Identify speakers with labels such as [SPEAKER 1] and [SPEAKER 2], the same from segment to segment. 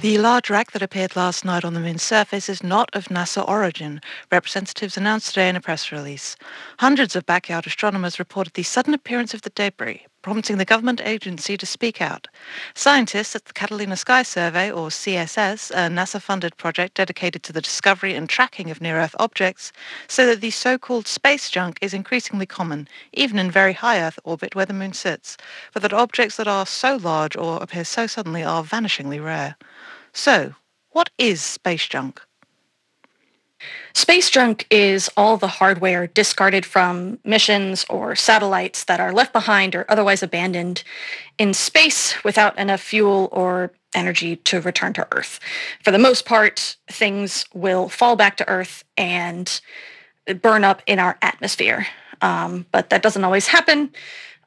[SPEAKER 1] The large rack that appeared last night on the moon's surface is not of NASA origin, representatives announced today in a press release. Hundreds of backyard astronomers reported the sudden appearance of the debris, prompting the government agency to speak out. Scientists at the Catalina Sky Survey, or CSS, a NASA-funded project dedicated to the discovery and tracking of near-Earth objects, say that the so-called space junk is increasingly common, even in very high Earth orbit where the moon sits, but that objects that are so large or appear so suddenly are vanishingly rare. So, what is space junk?
[SPEAKER 2] Space junk is all the hardware discarded from missions or satellites that are left behind or otherwise abandoned in space without enough fuel or energy to return to Earth. For the most part, things will fall back to Earth and burn up in our atmosphere. Um, but that doesn't always happen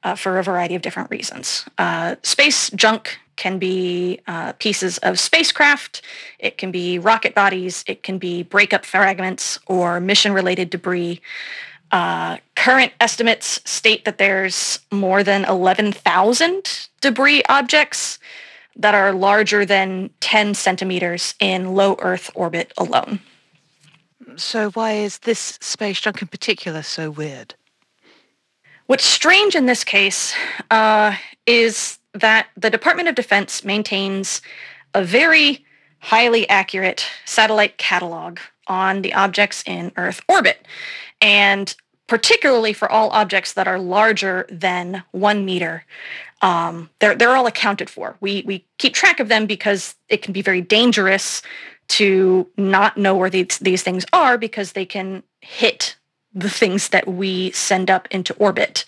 [SPEAKER 2] uh, for a variety of different reasons. Uh, space junk can be uh, pieces of spacecraft, it can be rocket bodies, it can be breakup fragments or mission-related debris. Uh, current estimates state that there's more than 11,000 debris objects that are larger than 10 centimeters in low Earth orbit alone.
[SPEAKER 1] So why is this space junk in particular so weird?
[SPEAKER 2] What's strange in this case uh, is that the Department of Defense maintains a very highly accurate satellite catalog on the objects in Earth orbit. And particularly for all objects that are larger than one meter, um, they're, they're all accounted for. We, we keep track of them because it can be very dangerous to not know where these, these things are because they can hit the things that we send up into orbit.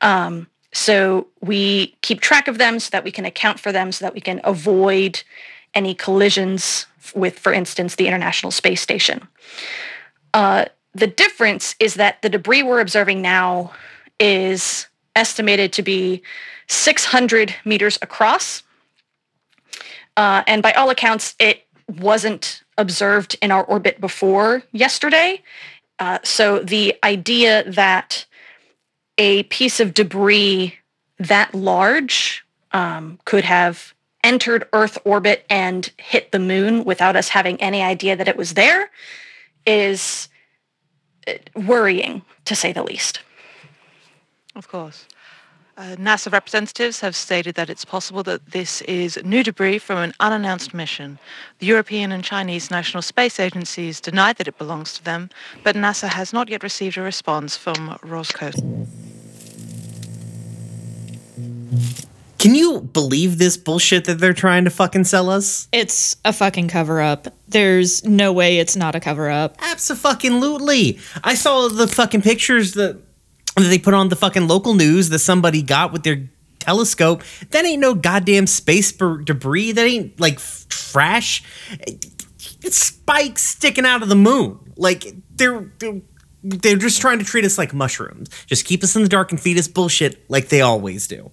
[SPEAKER 2] Um, so we keep track of them so that we can account for them so that we can avoid any collisions with, for instance, the International Space Station. Uh, the difference is that the debris we're observing now is estimated to be 600 meters across. Uh, and by all accounts, it wasn't observed in our orbit before yesterday. Uh, so the idea that a piece of debris that large um, could have entered Earth orbit and hit the moon without us having any idea that it was there is uh, worrying, to say the least.
[SPEAKER 1] Of course. Uh, NASA representatives have stated that it's possible that this is new debris from an unannounced mission. The European and Chinese national space agencies deny that it belongs to them, but NASA has not yet received a response from Roscosmos.
[SPEAKER 3] Can you believe this bullshit that they're trying to fucking sell us?
[SPEAKER 4] It's a fucking cover up. There's no way it's not a cover up.
[SPEAKER 3] Absolutely. I saw the fucking pictures that they put on the fucking local news that somebody got with their telescope. That ain't no goddamn space debris. That ain't like trash. It's spikes sticking out of the moon. Like they're, they're they're just trying to treat us like mushrooms. Just keep us in the dark and feed us bullshit like they always do.